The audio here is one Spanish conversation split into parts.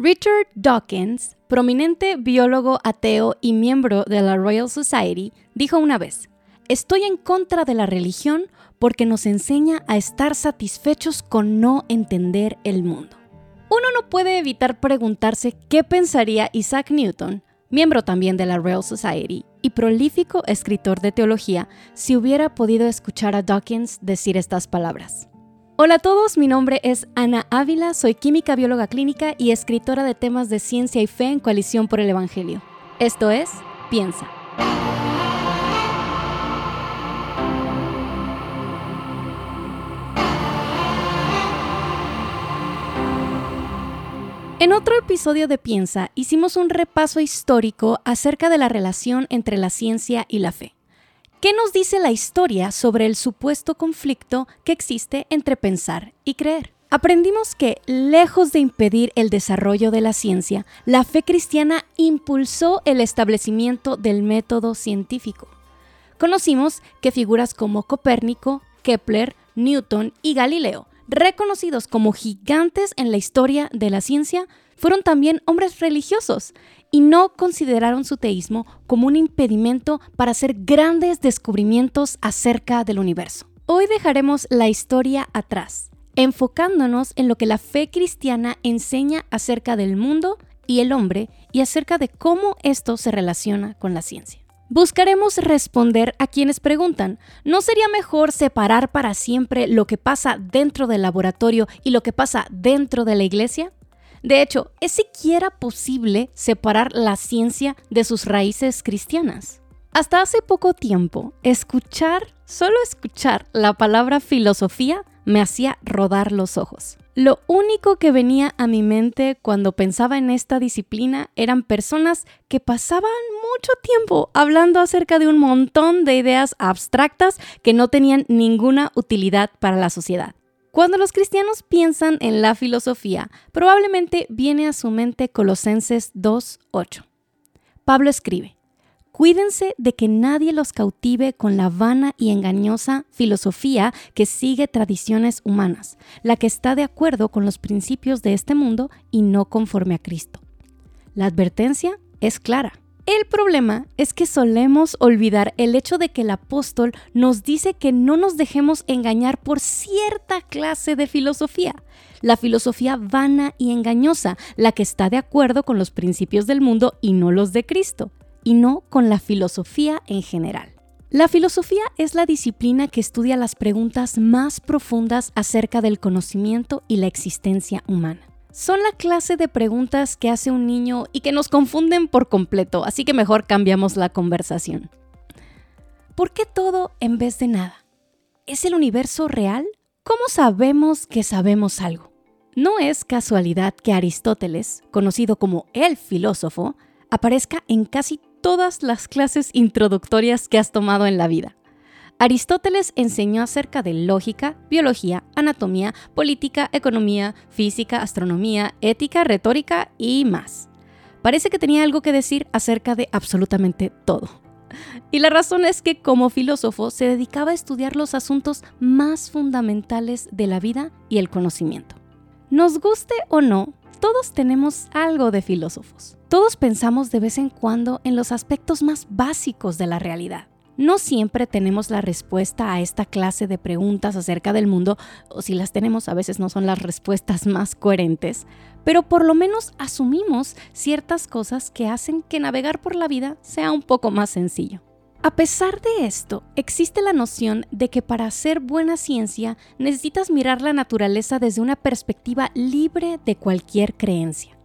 Richard Dawkins, prominente biólogo ateo y miembro de la Royal Society, dijo una vez, Estoy en contra de la religión porque nos enseña a estar satisfechos con no entender el mundo. Uno no puede evitar preguntarse qué pensaría Isaac Newton, miembro también de la Royal Society y prolífico escritor de teología, si hubiera podido escuchar a Dawkins decir estas palabras. Hola a todos, mi nombre es Ana Ávila, soy química bióloga clínica y escritora de temas de ciencia y fe en Coalición por el Evangelio. Esto es Piensa. En otro episodio de Piensa hicimos un repaso histórico acerca de la relación entre la ciencia y la fe. ¿Qué nos dice la historia sobre el supuesto conflicto que existe entre pensar y creer? Aprendimos que, lejos de impedir el desarrollo de la ciencia, la fe cristiana impulsó el establecimiento del método científico. Conocimos que figuras como Copérnico, Kepler, Newton y Galileo, reconocidos como gigantes en la historia de la ciencia, fueron también hombres religiosos y no consideraron su teísmo como un impedimento para hacer grandes descubrimientos acerca del universo. Hoy dejaremos la historia atrás, enfocándonos en lo que la fe cristiana enseña acerca del mundo y el hombre y acerca de cómo esto se relaciona con la ciencia. Buscaremos responder a quienes preguntan, ¿no sería mejor separar para siempre lo que pasa dentro del laboratorio y lo que pasa dentro de la iglesia? De hecho, ¿es siquiera posible separar la ciencia de sus raíces cristianas? Hasta hace poco tiempo, escuchar, solo escuchar la palabra filosofía me hacía rodar los ojos. Lo único que venía a mi mente cuando pensaba en esta disciplina eran personas que pasaban mucho tiempo hablando acerca de un montón de ideas abstractas que no tenían ninguna utilidad para la sociedad. Cuando los cristianos piensan en la filosofía, probablemente viene a su mente Colosenses 2.8. Pablo escribe, Cuídense de que nadie los cautive con la vana y engañosa filosofía que sigue tradiciones humanas, la que está de acuerdo con los principios de este mundo y no conforme a Cristo. La advertencia es clara. El problema es que solemos olvidar el hecho de que el apóstol nos dice que no nos dejemos engañar por cierta clase de filosofía, la filosofía vana y engañosa, la que está de acuerdo con los principios del mundo y no los de Cristo, y no con la filosofía en general. La filosofía es la disciplina que estudia las preguntas más profundas acerca del conocimiento y la existencia humana son la clase de preguntas que hace un niño y que nos confunden por completo, así que mejor cambiamos la conversación. ¿Por qué todo en vez de nada? ¿Es el universo real? ¿Cómo sabemos que sabemos algo? No es casualidad que Aristóteles, conocido como el filósofo, aparezca en casi todas las clases introductorias que has tomado en la vida. Aristóteles enseñó acerca de lógica, biología, anatomía, política, economía, física, astronomía, ética, retórica y más. Parece que tenía algo que decir acerca de absolutamente todo. Y la razón es que como filósofo se dedicaba a estudiar los asuntos más fundamentales de la vida y el conocimiento. Nos guste o no, todos tenemos algo de filósofos. Todos pensamos de vez en cuando en los aspectos más básicos de la realidad. No siempre tenemos la respuesta a esta clase de preguntas acerca del mundo, o si las tenemos a veces no son las respuestas más coherentes, pero por lo menos asumimos ciertas cosas que hacen que navegar por la vida sea un poco más sencillo. A pesar de esto, existe la noción de que para hacer buena ciencia necesitas mirar la naturaleza desde una perspectiva libre de cualquier creencia.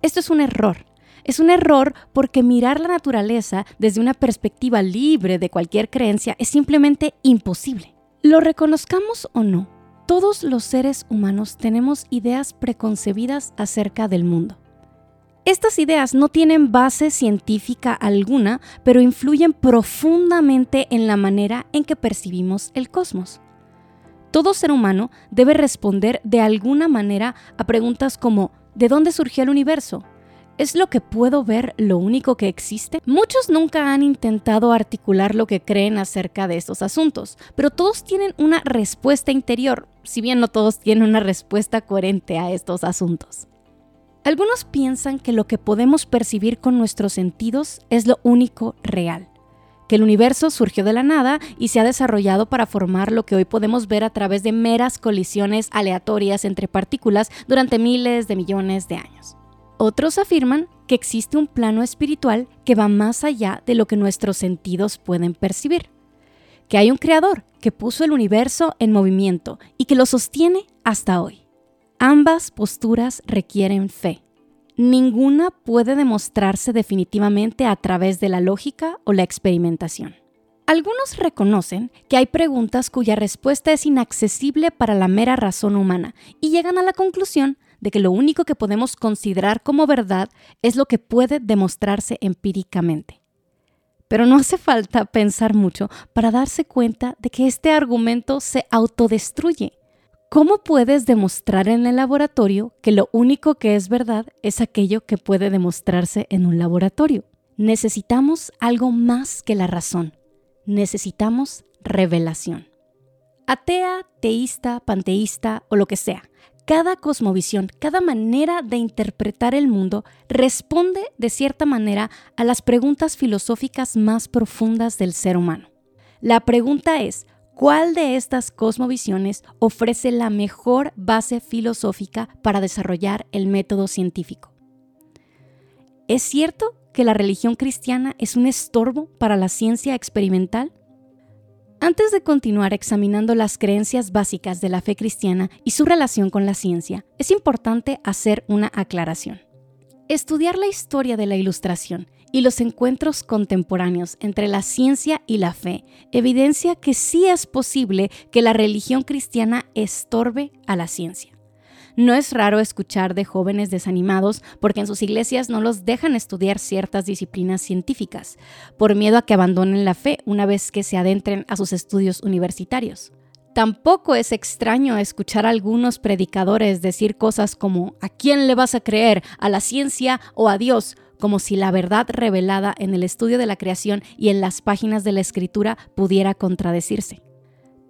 Esto es un error es un error porque mirar la naturaleza desde una perspectiva libre de cualquier creencia es simplemente imposible. Lo reconozcamos o no, todos los seres humanos tenemos ideas preconcebidas acerca del mundo. Estas ideas no tienen base científica alguna, pero influyen profundamente en la manera en que percibimos el cosmos. Todo ser humano debe responder de alguna manera a preguntas como ¿de dónde surgió el universo? ¿Es lo que puedo ver lo único que existe? Muchos nunca han intentado articular lo que creen acerca de estos asuntos, pero todos tienen una respuesta interior, si bien no todos tienen una respuesta coherente a estos asuntos. Algunos piensan que lo que podemos percibir con nuestros sentidos es lo único real, que el universo surgió de la nada y se ha desarrollado para formar lo que hoy podemos ver a través de meras colisiones aleatorias entre partículas durante miles de millones de años. Otros afirman que existe un plano espiritual que va más allá de lo que nuestros sentidos pueden percibir, que hay un creador que puso el universo en movimiento y que lo sostiene hasta hoy. Ambas posturas requieren fe. Ninguna puede demostrarse definitivamente a través de la lógica o la experimentación. Algunos reconocen que hay preguntas cuya respuesta es inaccesible para la mera razón humana y llegan a la conclusión de que lo único que podemos considerar como verdad es lo que puede demostrarse empíricamente. Pero no hace falta pensar mucho para darse cuenta de que este argumento se autodestruye. ¿Cómo puedes demostrar en el laboratorio que lo único que es verdad es aquello que puede demostrarse en un laboratorio? Necesitamos algo más que la razón. Necesitamos revelación. Atea, teísta, panteísta o lo que sea, cada cosmovisión, cada manera de interpretar el mundo responde de cierta manera a las preguntas filosóficas más profundas del ser humano. La pregunta es, ¿cuál de estas cosmovisiones ofrece la mejor base filosófica para desarrollar el método científico? ¿Es cierto que la religión cristiana es un estorbo para la ciencia experimental? Antes de continuar examinando las creencias básicas de la fe cristiana y su relación con la ciencia, es importante hacer una aclaración. Estudiar la historia de la Ilustración y los encuentros contemporáneos entre la ciencia y la fe evidencia que sí es posible que la religión cristiana estorbe a la ciencia. No es raro escuchar de jóvenes desanimados porque en sus iglesias no los dejan estudiar ciertas disciplinas científicas, por miedo a que abandonen la fe una vez que se adentren a sus estudios universitarios. Tampoco es extraño escuchar a algunos predicadores decir cosas como ¿a quién le vas a creer? ¿A la ciencia o a Dios? como si la verdad revelada en el estudio de la creación y en las páginas de la escritura pudiera contradecirse.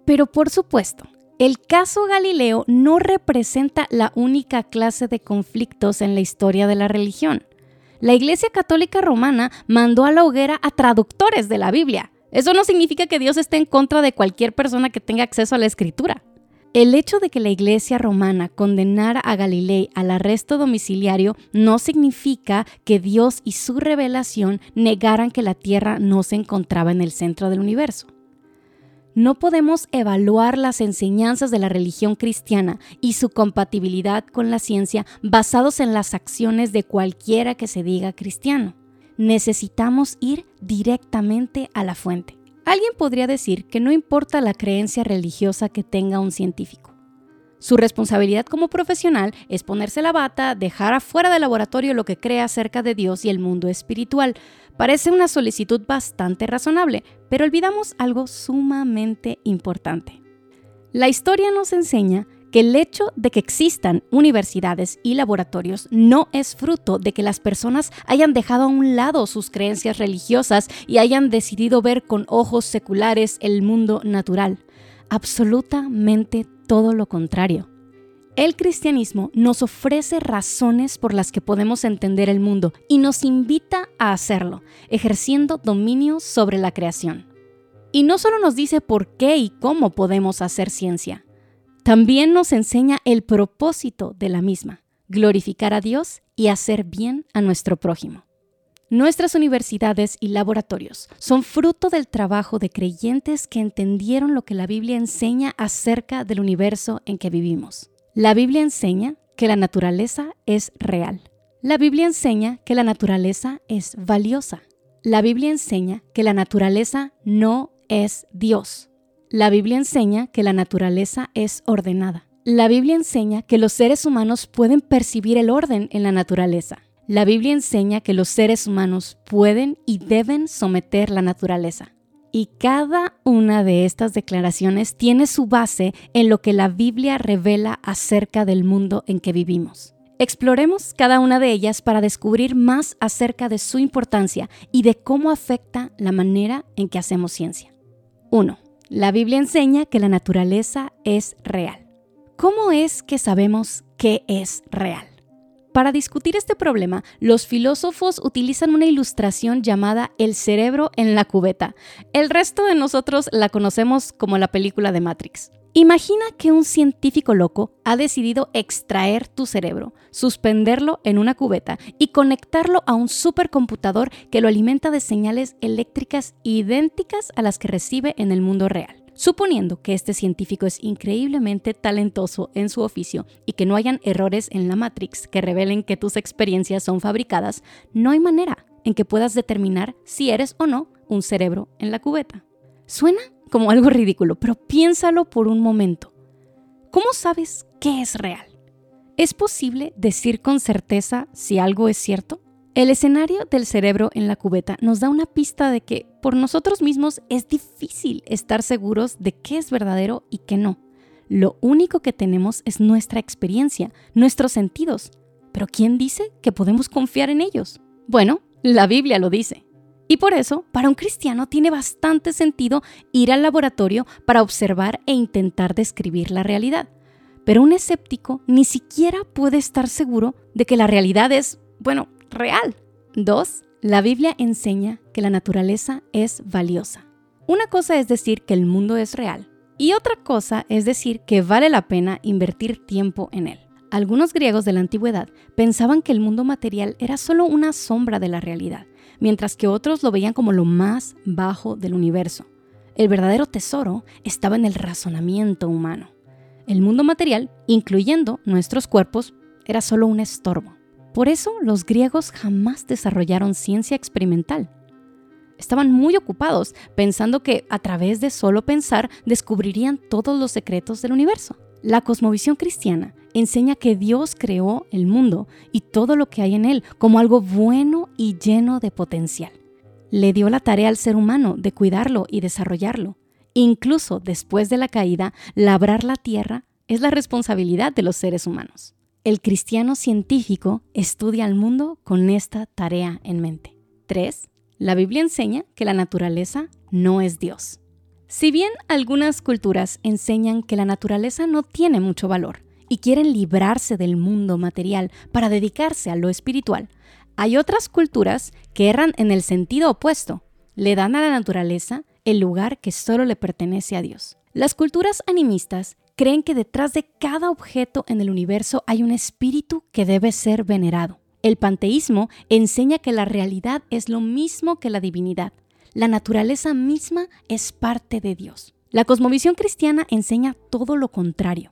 Pero por supuesto, el caso Galileo no representa la única clase de conflictos en la historia de la religión. La Iglesia Católica Romana mandó a la hoguera a traductores de la Biblia. Eso no significa que Dios esté en contra de cualquier persona que tenga acceso a la escritura. El hecho de que la Iglesia romana condenara a Galilei al arresto domiciliario no significa que Dios y su revelación negaran que la Tierra no se encontraba en el centro del universo. No podemos evaluar las enseñanzas de la religión cristiana y su compatibilidad con la ciencia basados en las acciones de cualquiera que se diga cristiano. Necesitamos ir directamente a la fuente. Alguien podría decir que no importa la creencia religiosa que tenga un científico. Su responsabilidad como profesional es ponerse la bata, dejar afuera del laboratorio lo que cree acerca de Dios y el mundo espiritual. Parece una solicitud bastante razonable, pero olvidamos algo sumamente importante. La historia nos enseña que el hecho de que existan universidades y laboratorios no es fruto de que las personas hayan dejado a un lado sus creencias religiosas y hayan decidido ver con ojos seculares el mundo natural. Absolutamente todo lo contrario. El cristianismo nos ofrece razones por las que podemos entender el mundo y nos invita a hacerlo, ejerciendo dominio sobre la creación. Y no solo nos dice por qué y cómo podemos hacer ciencia, también nos enseña el propósito de la misma, glorificar a Dios y hacer bien a nuestro prójimo. Nuestras universidades y laboratorios son fruto del trabajo de creyentes que entendieron lo que la Biblia enseña acerca del universo en que vivimos. La Biblia enseña que la naturaleza es real. La Biblia enseña que la naturaleza es valiosa. La Biblia enseña que la naturaleza no es Dios. La Biblia enseña que la naturaleza es ordenada. La Biblia enseña que los seres humanos pueden percibir el orden en la naturaleza. La Biblia enseña que los seres humanos pueden y deben someter la naturaleza. Y cada una de estas declaraciones tiene su base en lo que la Biblia revela acerca del mundo en que vivimos. Exploremos cada una de ellas para descubrir más acerca de su importancia y de cómo afecta la manera en que hacemos ciencia. 1. La Biblia enseña que la naturaleza es real. ¿Cómo es que sabemos qué es real? Para discutir este problema, los filósofos utilizan una ilustración llamada el cerebro en la cubeta. El resto de nosotros la conocemos como la película de Matrix. Imagina que un científico loco ha decidido extraer tu cerebro, suspenderlo en una cubeta y conectarlo a un supercomputador que lo alimenta de señales eléctricas idénticas a las que recibe en el mundo real. Suponiendo que este científico es increíblemente talentoso en su oficio y que no hayan errores en la Matrix que revelen que tus experiencias son fabricadas, no hay manera en que puedas determinar si eres o no un cerebro en la cubeta. Suena como algo ridículo, pero piénsalo por un momento. ¿Cómo sabes qué es real? ¿Es posible decir con certeza si algo es cierto? El escenario del cerebro en la cubeta nos da una pista de que por nosotros mismos es difícil estar seguros de qué es verdadero y qué no. Lo único que tenemos es nuestra experiencia, nuestros sentidos. Pero ¿quién dice que podemos confiar en ellos? Bueno, la Biblia lo dice. Y por eso, para un cristiano tiene bastante sentido ir al laboratorio para observar e intentar describir la realidad. Pero un escéptico ni siquiera puede estar seguro de que la realidad es, bueno, real. Dos, la Biblia enseña que la naturaleza es valiosa. Una cosa es decir que el mundo es real y otra cosa es decir que vale la pena invertir tiempo en él. Algunos griegos de la antigüedad pensaban que el mundo material era solo una sombra de la realidad, mientras que otros lo veían como lo más bajo del universo. El verdadero tesoro estaba en el razonamiento humano. El mundo material, incluyendo nuestros cuerpos, era solo un estorbo. Por eso los griegos jamás desarrollaron ciencia experimental. Estaban muy ocupados pensando que a través de solo pensar descubrirían todos los secretos del universo. La cosmovisión cristiana enseña que Dios creó el mundo y todo lo que hay en él como algo bueno y lleno de potencial. Le dio la tarea al ser humano de cuidarlo y desarrollarlo. Incluso después de la caída, labrar la tierra es la responsabilidad de los seres humanos. El cristiano científico estudia al mundo con esta tarea en mente. 3. La Biblia enseña que la naturaleza no es Dios. Si bien algunas culturas enseñan que la naturaleza no tiene mucho valor y quieren librarse del mundo material para dedicarse a lo espiritual, hay otras culturas que erran en el sentido opuesto. Le dan a la naturaleza el lugar que solo le pertenece a Dios. Las culturas animistas creen que detrás de cada objeto en el universo hay un espíritu que debe ser venerado. El panteísmo enseña que la realidad es lo mismo que la divinidad. La naturaleza misma es parte de Dios. La cosmovisión cristiana enseña todo lo contrario.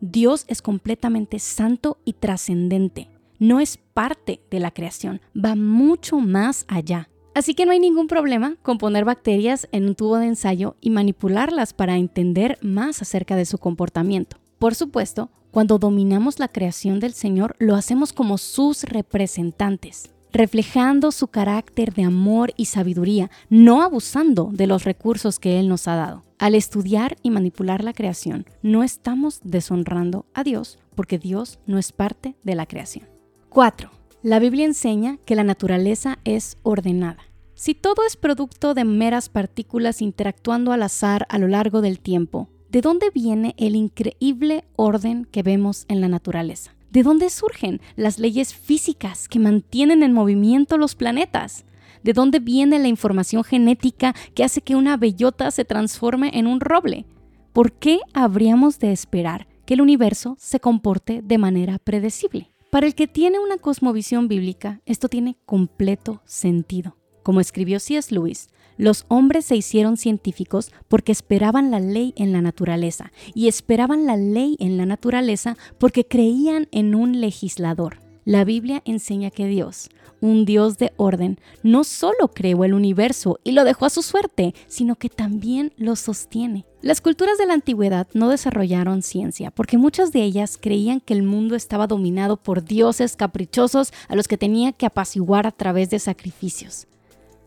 Dios es completamente santo y trascendente. No es parte de la creación, va mucho más allá. Así que no hay ningún problema con poner bacterias en un tubo de ensayo y manipularlas para entender más acerca de su comportamiento. Por supuesto, cuando dominamos la creación del Señor, lo hacemos como sus representantes, reflejando su carácter de amor y sabiduría, no abusando de los recursos que Él nos ha dado. Al estudiar y manipular la creación, no estamos deshonrando a Dios porque Dios no es parte de la creación. 4. La Biblia enseña que la naturaleza es ordenada. Si todo es producto de meras partículas interactuando al azar a lo largo del tiempo, ¿de dónde viene el increíble orden que vemos en la naturaleza? ¿De dónde surgen las leyes físicas que mantienen en movimiento los planetas? ¿De dónde viene la información genética que hace que una bellota se transforme en un roble? ¿Por qué habríamos de esperar que el universo se comporte de manera predecible? Para el que tiene una cosmovisión bíblica, esto tiene completo sentido. Como escribió C.S. Lewis, los hombres se hicieron científicos porque esperaban la ley en la naturaleza y esperaban la ley en la naturaleza porque creían en un legislador. La Biblia enseña que Dios, un Dios de orden, no solo creó el universo y lo dejó a su suerte, sino que también lo sostiene. Las culturas de la antigüedad no desarrollaron ciencia porque muchas de ellas creían que el mundo estaba dominado por dioses caprichosos a los que tenía que apaciguar a través de sacrificios.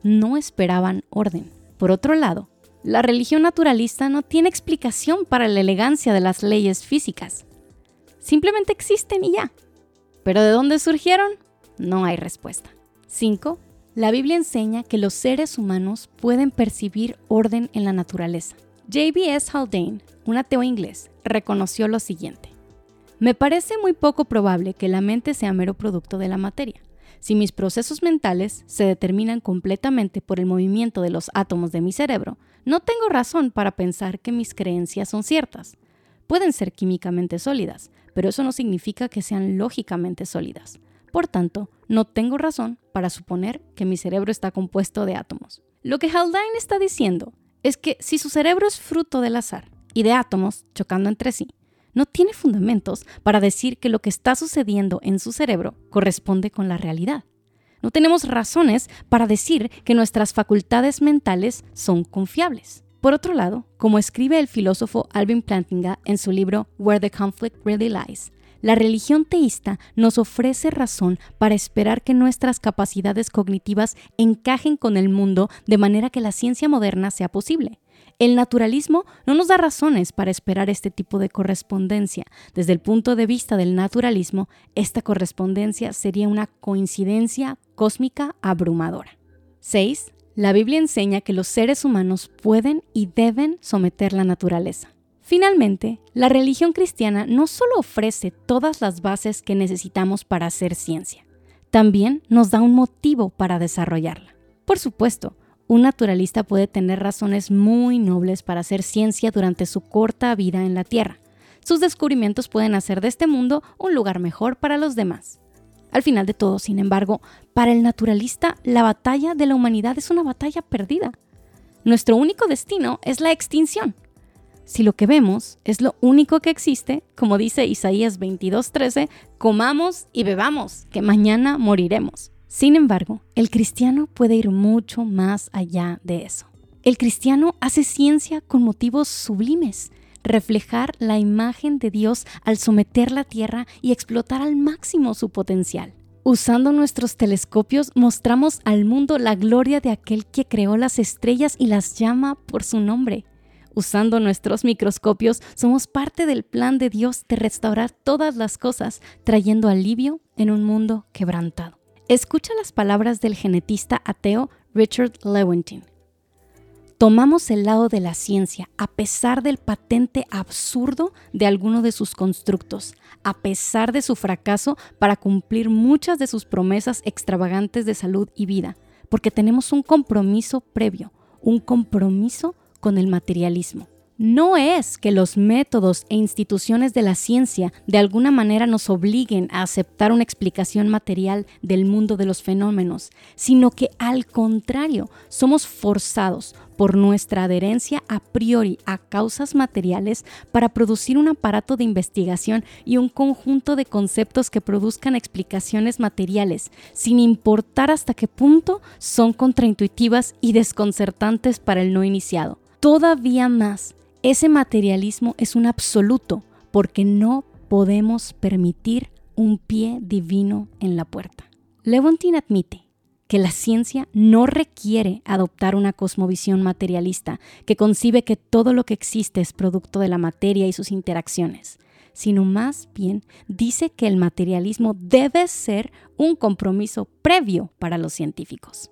No esperaban orden. Por otro lado, la religión naturalista no tiene explicación para la elegancia de las leyes físicas. Simplemente existen y ya. Pero ¿de dónde surgieron? No hay respuesta. 5. La Biblia enseña que los seres humanos pueden percibir orden en la naturaleza. J.B.S. Haldane, un ateo inglés, reconoció lo siguiente. Me parece muy poco probable que la mente sea mero producto de la materia. Si mis procesos mentales se determinan completamente por el movimiento de los átomos de mi cerebro, no tengo razón para pensar que mis creencias son ciertas. Pueden ser químicamente sólidas, pero eso no significa que sean lógicamente sólidas. Por tanto, no tengo razón para suponer que mi cerebro está compuesto de átomos. Lo que Haldane está diciendo es que si su cerebro es fruto del azar y de átomos chocando entre sí, no tiene fundamentos para decir que lo que está sucediendo en su cerebro corresponde con la realidad. No tenemos razones para decir que nuestras facultades mentales son confiables. Por otro lado, como escribe el filósofo Alvin Plantinga en su libro Where the Conflict Really Lies, la religión teísta nos ofrece razón para esperar que nuestras capacidades cognitivas encajen con el mundo de manera que la ciencia moderna sea posible. El naturalismo no nos da razones para esperar este tipo de correspondencia. Desde el punto de vista del naturalismo, esta correspondencia sería una coincidencia cósmica abrumadora. 6. La Biblia enseña que los seres humanos pueden y deben someter la naturaleza. Finalmente, la religión cristiana no solo ofrece todas las bases que necesitamos para hacer ciencia, también nos da un motivo para desarrollarla. Por supuesto, un naturalista puede tener razones muy nobles para hacer ciencia durante su corta vida en la Tierra. Sus descubrimientos pueden hacer de este mundo un lugar mejor para los demás. Al final de todo, sin embargo, para el naturalista, la batalla de la humanidad es una batalla perdida. Nuestro único destino es la extinción. Si lo que vemos es lo único que existe, como dice Isaías 22:13, comamos y bebamos, que mañana moriremos. Sin embargo, el cristiano puede ir mucho más allá de eso. El cristiano hace ciencia con motivos sublimes, reflejar la imagen de Dios al someter la tierra y explotar al máximo su potencial. Usando nuestros telescopios mostramos al mundo la gloria de aquel que creó las estrellas y las llama por su nombre. Usando nuestros microscopios, somos parte del plan de Dios de restaurar todas las cosas, trayendo alivio en un mundo quebrantado. Escucha las palabras del genetista ateo Richard Lewontin. Tomamos el lado de la ciencia a pesar del patente absurdo de alguno de sus constructos, a pesar de su fracaso para cumplir muchas de sus promesas extravagantes de salud y vida, porque tenemos un compromiso previo, un compromiso con el materialismo. No es que los métodos e instituciones de la ciencia de alguna manera nos obliguen a aceptar una explicación material del mundo de los fenómenos, sino que al contrario, somos forzados por nuestra adherencia a priori a causas materiales para producir un aparato de investigación y un conjunto de conceptos que produzcan explicaciones materiales, sin importar hasta qué punto son contraintuitivas y desconcertantes para el no iniciado. Todavía más, ese materialismo es un absoluto porque no podemos permitir un pie divino en la puerta. Lewontin admite que la ciencia no requiere adoptar una cosmovisión materialista que concibe que todo lo que existe es producto de la materia y sus interacciones, sino más bien dice que el materialismo debe ser un compromiso previo para los científicos.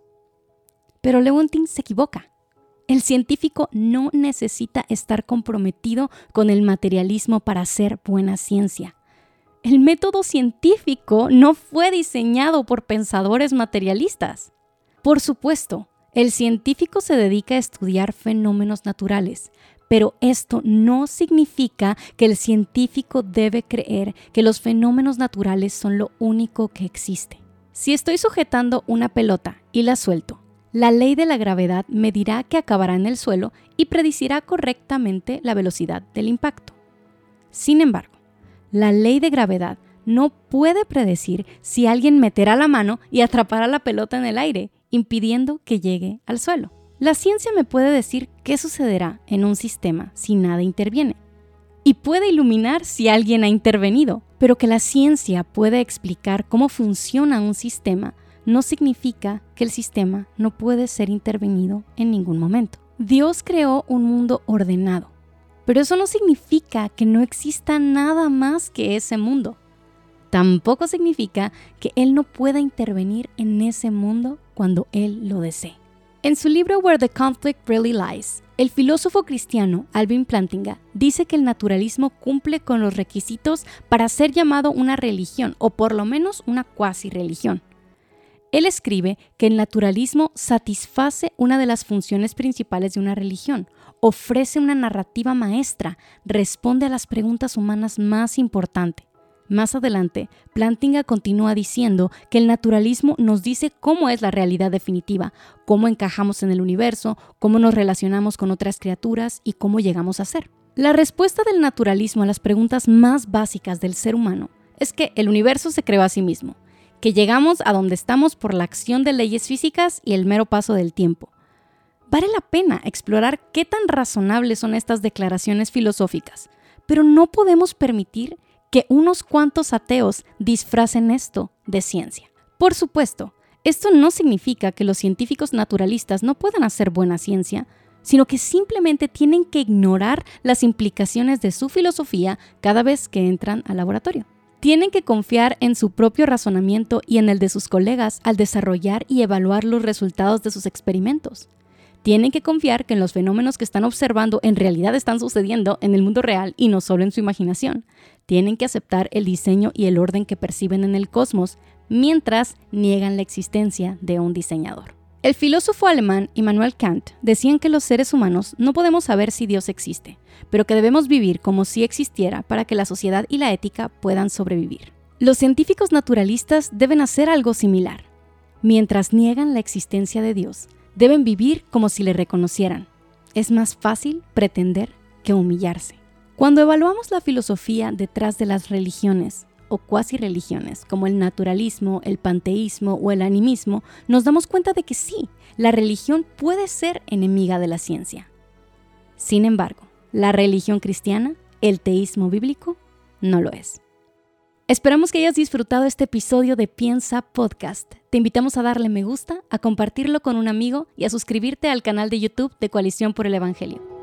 Pero Lewontin se equivoca. El científico no necesita estar comprometido con el materialismo para hacer buena ciencia. El método científico no fue diseñado por pensadores materialistas. Por supuesto, el científico se dedica a estudiar fenómenos naturales, pero esto no significa que el científico debe creer que los fenómenos naturales son lo único que existe. Si estoy sujetando una pelota y la suelto, la ley de la gravedad me dirá que acabará en el suelo y predicirá correctamente la velocidad del impacto. Sin embargo, la ley de gravedad no puede predecir si alguien meterá la mano y atrapará la pelota en el aire, impidiendo que llegue al suelo. La ciencia me puede decir qué sucederá en un sistema si nada interviene. Y puede iluminar si alguien ha intervenido, pero que la ciencia puede explicar cómo funciona un sistema no significa que el sistema no puede ser intervenido en ningún momento. Dios creó un mundo ordenado, pero eso no significa que no exista nada más que ese mundo. Tampoco significa que Él no pueda intervenir en ese mundo cuando Él lo desee. En su libro Where the Conflict Really Lies, El filósofo cristiano Alvin Plantinga dice que el naturalismo cumple con los requisitos para ser llamado una religión, o por lo menos una cuasi religión. Él escribe que el naturalismo satisface una de las funciones principales de una religión, ofrece una narrativa maestra, responde a las preguntas humanas más importantes. Más adelante, Plantinga continúa diciendo que el naturalismo nos dice cómo es la realidad definitiva, cómo encajamos en el universo, cómo nos relacionamos con otras criaturas y cómo llegamos a ser. La respuesta del naturalismo a las preguntas más básicas del ser humano es que el universo se creó a sí mismo, que llegamos a donde estamos por la acción de leyes físicas y el mero paso del tiempo. Vale la pena explorar qué tan razonables son estas declaraciones filosóficas, pero no podemos permitir que unos cuantos ateos disfracen esto de ciencia. Por supuesto, esto no significa que los científicos naturalistas no puedan hacer buena ciencia, sino que simplemente tienen que ignorar las implicaciones de su filosofía cada vez que entran al laboratorio. Tienen que confiar en su propio razonamiento y en el de sus colegas al desarrollar y evaluar los resultados de sus experimentos tienen que confiar que los fenómenos que están observando en realidad están sucediendo en el mundo real y no solo en su imaginación. Tienen que aceptar el diseño y el orden que perciben en el cosmos mientras niegan la existencia de un diseñador. El filósofo alemán Immanuel Kant decía que los seres humanos no podemos saber si Dios existe, pero que debemos vivir como si existiera para que la sociedad y la ética puedan sobrevivir. Los científicos naturalistas deben hacer algo similar. Mientras niegan la existencia de Dios, deben vivir como si le reconocieran. Es más fácil pretender que humillarse. Cuando evaluamos la filosofía detrás de las religiones o cuasi religiones, como el naturalismo, el panteísmo o el animismo, nos damos cuenta de que sí, la religión puede ser enemiga de la ciencia. Sin embargo, la religión cristiana, el teísmo bíblico, no lo es. Esperamos que hayas disfrutado este episodio de Piensa Podcast. Te invitamos a darle me gusta, a compartirlo con un amigo y a suscribirte al canal de YouTube de Coalición por el Evangelio.